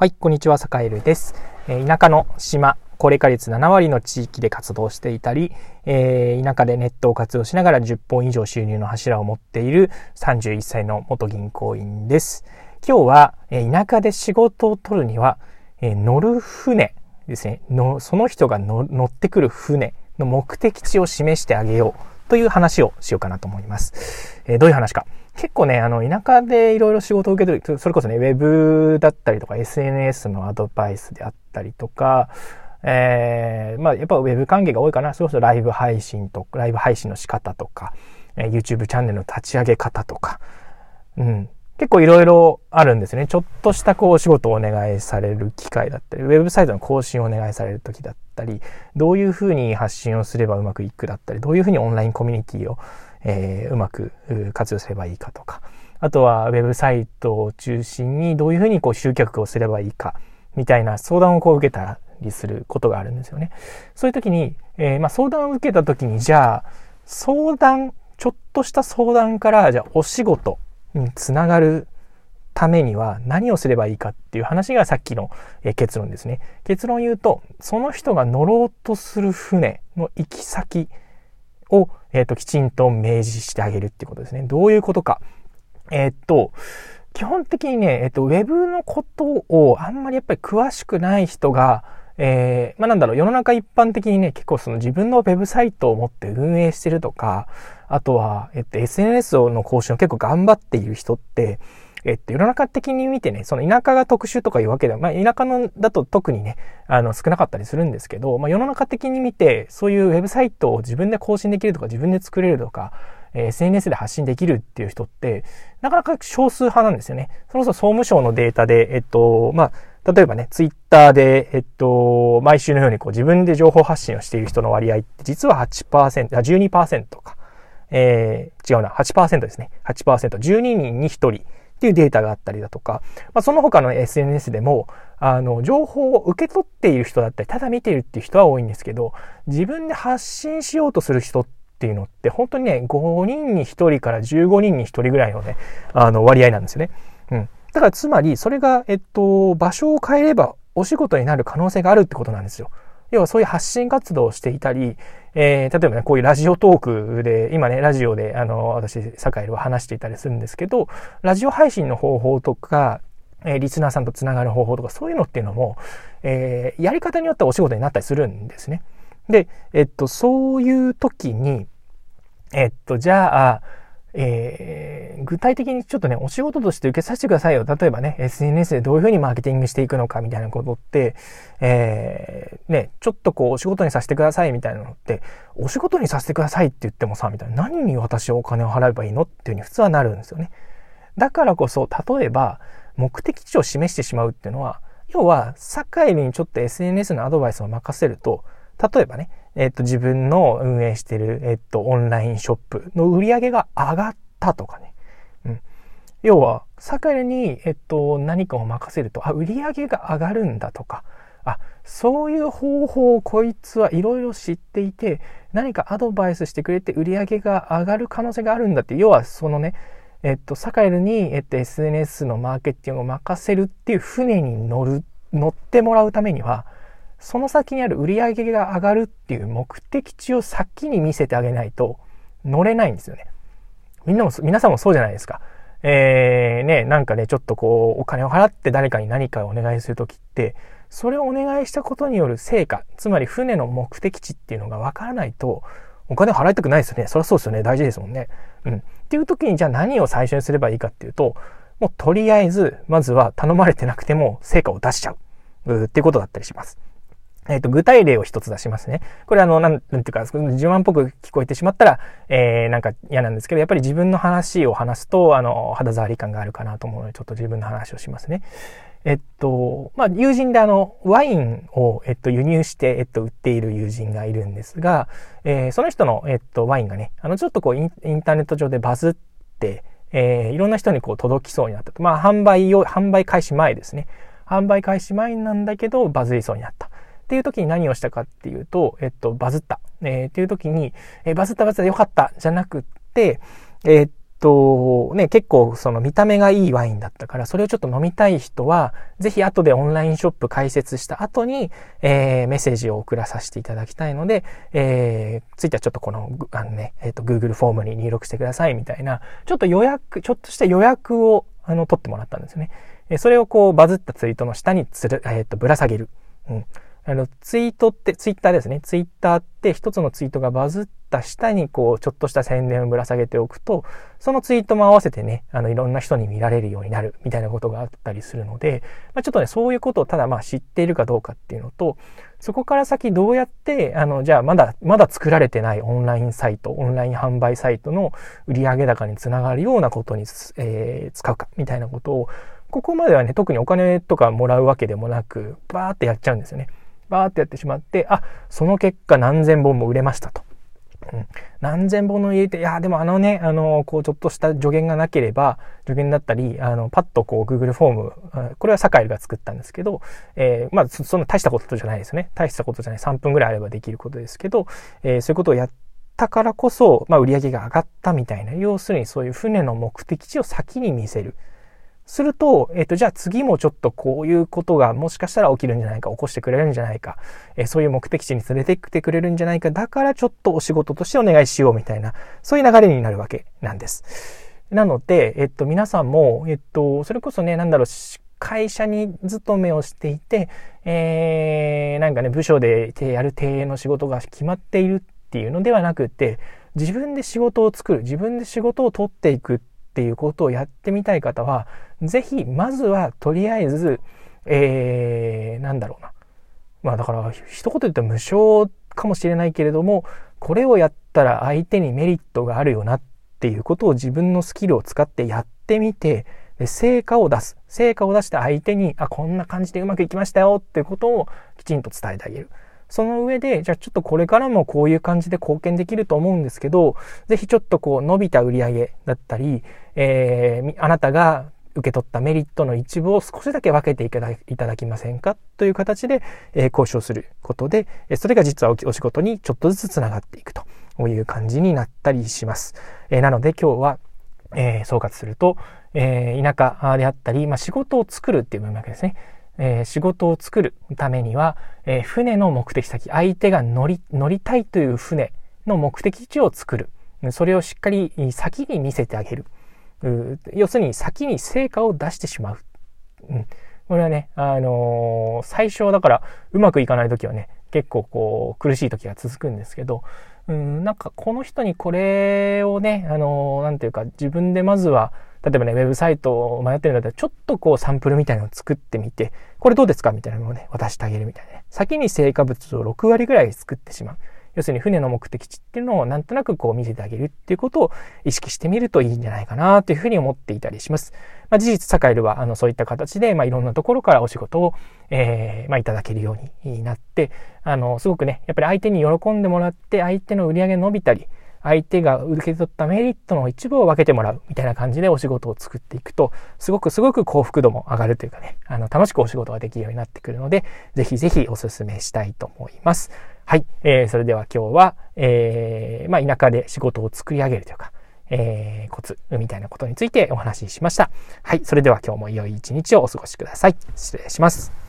はい、こんにちは、坂井です。え、田舎の島、高齢化率7割の地域で活動していたり、えー、田舎でネットを活用しながら10本以上収入の柱を持っている31歳の元銀行員です。今日は、え、田舎で仕事を取るには、え乗る船ですねの、その人が乗ってくる船の目的地を示してあげようという話をしようかなと思います。えどういう話か。結構ね、あの、田舎でいろいろ仕事を受け取る、それこそね、ウェブだったりとか、SNS のアドバイスであったりとか、えー、まあ、やっぱウェブ関係が多いかな。それこそライブ配信とか、ライブ配信の仕方とか、えー、YouTube チャンネルの立ち上げ方とか、うん。結構いろいろあるんですね。ちょっとしたこう仕事をお願いされる機会だったり、ウェブサイトの更新をお願いされる時だったり、どういうふうに発信をすればうまくいくだったり、どういうふうにオンラインコミュニティをえー、うまく活用すればいいかとか、あとはウェブサイトを中心にどういうふうにこう集客をすればいいか、みたいな相談をこう受けたりすることがあるんですよね。そういう時に、えー、まあ、相談を受けた時に、じゃあ、相談、ちょっとした相談から、じゃあお仕事につながるためには何をすればいいかっていう話がさっきの結論ですね。結論言うと、その人が乗ろうとする船の行き先を、えっ、ー、と、きちんと明示してあげるっていうことですね。どういうことか。えっ、と、基本的にね、えっ、と、ウェブのことをあんまりやっぱり詳しくない人が、えー、まあなんだろう、世の中一般的にね、結構その自分のウェブサイトを持って運営してるとか、あとは、えっと、SNS の更新を結構頑張っている人って、えっと、世の中的に見てね、その田舎が特殊とかいうわけでは、まあ、田舎のだと特にね、あの、少なかったりするんですけど、まあ、世の中的に見て、そういうウェブサイトを自分で更新できるとか、自分で作れるとか、えー、SNS で発信できるっていう人って、なかなか少数派なんですよね。そろそろ総務省のデータで、えっと、まあ、例えばね、ツイッターで、えっと、毎週のようにこう自分で情報発信をしている人の割合って実は8%、あ、12%か。えー、違うな、8%ですね。8%。12人に1人。っていうデータがあったりだとか、まあ、その他の SNS でも、あの、情報を受け取っている人だったり、ただ見ているっていう人は多いんですけど、自分で発信しようとする人っていうのって、本当にね、5人に1人から15人に1人ぐらいのね、あの、割合なんですよね。うん。だからつまり、それが、えっと、場所を変えればお仕事になる可能性があるってことなんですよ。要はそういう発信活動をしていたり、えー、例えばね、こういうラジオトークで、今ね、ラジオで、あの、私、坂井は話していたりするんですけど、ラジオ配信の方法とか、えー、リスナーさんとつながる方法とか、そういうのっていうのも、えー、やり方によってはお仕事になったりするんですね。で、えっと、そういう時に、えっと、じゃあ、えー、具体的にちょっとね、お仕事として受けさせてくださいよ。例えばね、SNS でどういうふうにマーケティングしていくのかみたいなことって、えー、ね、ちょっとこう、お仕事にさせてくださいみたいなのって、お仕事にさせてくださいって言ってもさ、みたいな、何に私はお金を払えばいいのっていうふうに普通はなるんですよね。だからこそ、例えば、目的地を示してしまうっていうのは、要は、境にちょっと SNS のアドバイスを任せると、例えばね、えっと、自分の運営してる、えっと、オンラインショップの売り上げが上がったとかね。うん。要は、酒に、えっと、何かを任せると、あ、売り上げが上がるんだとか、あ、そういう方法をこいつはいろいろ知っていて、何かアドバイスしてくれて売り上げが上がる可能性があるんだって、要はそのね、えっと、サカエルに、えっと、SNS のマーケティングを任せるっていう船に乗る、乗ってもらうためには、その先にある売り上げが上がるっていう目的地を先に見せてあげないと乗れないんですよね。みんなも、皆さんもそうじゃないですか。えー、ね、なんかね、ちょっとこう、お金を払って誰かに何かをお願いするときって、それをお願いしたことによる成果、つまり船の目的地っていうのがわからないと、お金を払いたくないですよね。そりゃそうですよね。大事ですもんね。うん。っていう時に、じゃあ何を最初にすればいいかっていうと、もうとりあえず、まずは頼まれてなくても成果を出しちゃう。うっていうことだったりします。えっ、ー、と、具体例を一つ出しますね。これあの、なん、なんていうか、自慢っぽく聞こえてしまったら、えー、なんか嫌なんですけど、やっぱり自分の話を話すと、あの、肌触り感があるかなと思うので、ちょっと自分の話をしますね。えっと、まあ、友人であの、ワインを、えっと、輸入して、えっと、売っている友人がいるんですが、えー、その人の、えっと、ワインがね、あの、ちょっとこうイン、ターネット上でバズって、えー、いろんな人にこう、届きそうになったと。まあ、販売を、販売開始前ですね。販売開始前なんだけど、バズりそうになった。っていう時に何をしたかっていうと、えっと、バズった。えー、っていう時に、えー、バズったバズったよかったじゃなくって、えー、っと、ね、結構その見た目がいいワインだったから、それをちょっと飲みたい人は、ぜひ後でオンラインショップ開設した後に、えー、メッセージを送らさせていただきたいので、えー、ついてはちょっとこの、あのね、えっ、と、Google フォームに入力してくださいみたいな、ちょっと予約、ちょっとした予約を、あの、取ってもらったんですよね。えそれをこう、バズったツイートの下につる、えっ、と、ぶら下げる。うん。あの、ツイートって、ツイッターですね。ツイッターって一つのツイートがバズった下に、こう、ちょっとした宣伝をぶら下げておくと、そのツイートも合わせてね、あの、いろんな人に見られるようになるみたいなことがあったりするので、まあ、ちょっとね、そういうことをただまあ知っているかどうかっていうのと、そこから先どうやって、あの、じゃあまだ、まだ作られてないオンラインサイト、オンライン販売サイトの売上高につながるようなことに、えー、使うか、みたいなことを、ここまではね、特にお金とかもらうわけでもなく、バーってやっちゃうんですよね。バーってやってしまって、あ、その結果何千本も売れましたと。うん、何千本の入れて、いや、でもあのね、あの、こう、ちょっとした助言がなければ、助言だったり、あの、パッとこう、Google フォーム、これはサカイルが作ったんですけど、えー、まあ、そんな大したことじゃないですよね。大したことじゃない。3分ぐらいあればできることですけど、えー、そういうことをやったからこそ、まあ、売り上げが上がったみたいな、要するにそういう船の目的地を先に見せる。すると、えっ、と、じゃあ次もちょっとこういうことがもしかしたら起きるんじゃないか、起こしてくれるんじゃないか、えー、そういう目的地に連れてきてくれるんじゃないか、だからちょっとお仕事としてお願いしようみたいな、そういう流れになるわけなんです。なので、えっと、皆さんも、えっと、それこそね、なんだろう、会社に勤めをしていて、えー、なんかね、部署でやる経営の仕事が決まっているっていうのではなくて、自分で仕事を作る、自分で仕事を取っていくっっていうことをやってみたい方は、ぜひ、まずは、とりあえず、えー、なんだろうな。まあだから、一言言ったら無償かもしれないけれども、これをやったら相手にメリットがあるよなっていうことを自分のスキルを使ってやってみて、成果を出す。成果を出して相手に、あ、こんな感じでうまくいきましたよっていうことをきちんと伝えてあげる。その上で、じゃあちょっとこれからもこういう感じで貢献できると思うんですけど、ぜひちょっとこう伸びた売り上げだったり、えー、あなたが受け取ったメリットの一部を少しだけ分けていただきませんかという形で、えー、交渉することで、それが実はお仕事にちょっとずつつながっていくという感じになったりします。えー、なので今日は、えー、総括すると、えー、田舎であったり、まあ、仕事を作るっていう文脈ですね。えー、仕事を作るためには、えー、船の目的先、相手が乗り、乗りたいという船の目的地を作る。それをしっかり先に見せてあげる。要するに先に成果を出してしまう。うん、これはね、あのー、最初だからうまくいかない時はね、結構こう苦しい時が続くんですけど、うん、なんかこの人にこれをね、あのー、なんていうか自分でまずは例えばね、ウェブサイトを迷ってるんだったら、ちょっとこうサンプルみたいなのを作ってみて、これどうですかみたいなのをね、渡してあげるみたいなね。先に成果物を6割ぐらい作ってしまう。要するに船の目的地っていうのをなんとなくこう見せてあげるっていうことを意識してみるといいんじゃないかなというふうに思っていたりします。まあ、事実、サカエルはあのそういった形で、まあ、いろんなところからお仕事を、えー、まあ、いただけるようになって、あの、すごくね、やっぱり相手に喜んでもらって、相手の売り上げ伸びたり、相手が受け取ったメリットの一部を分けてもらうみたいな感じでお仕事を作っていくと、すごくすごく幸福度も上がるというかね、あの、楽しくお仕事ができるようになってくるので、ぜひぜひお勧めしたいと思います。はい。えー、それでは今日は、えー、まあ、田舎で仕事を作り上げるというか、えー、コツみたいなことについてお話ししました。はい。それでは今日も良い一日をお過ごしください。失礼します。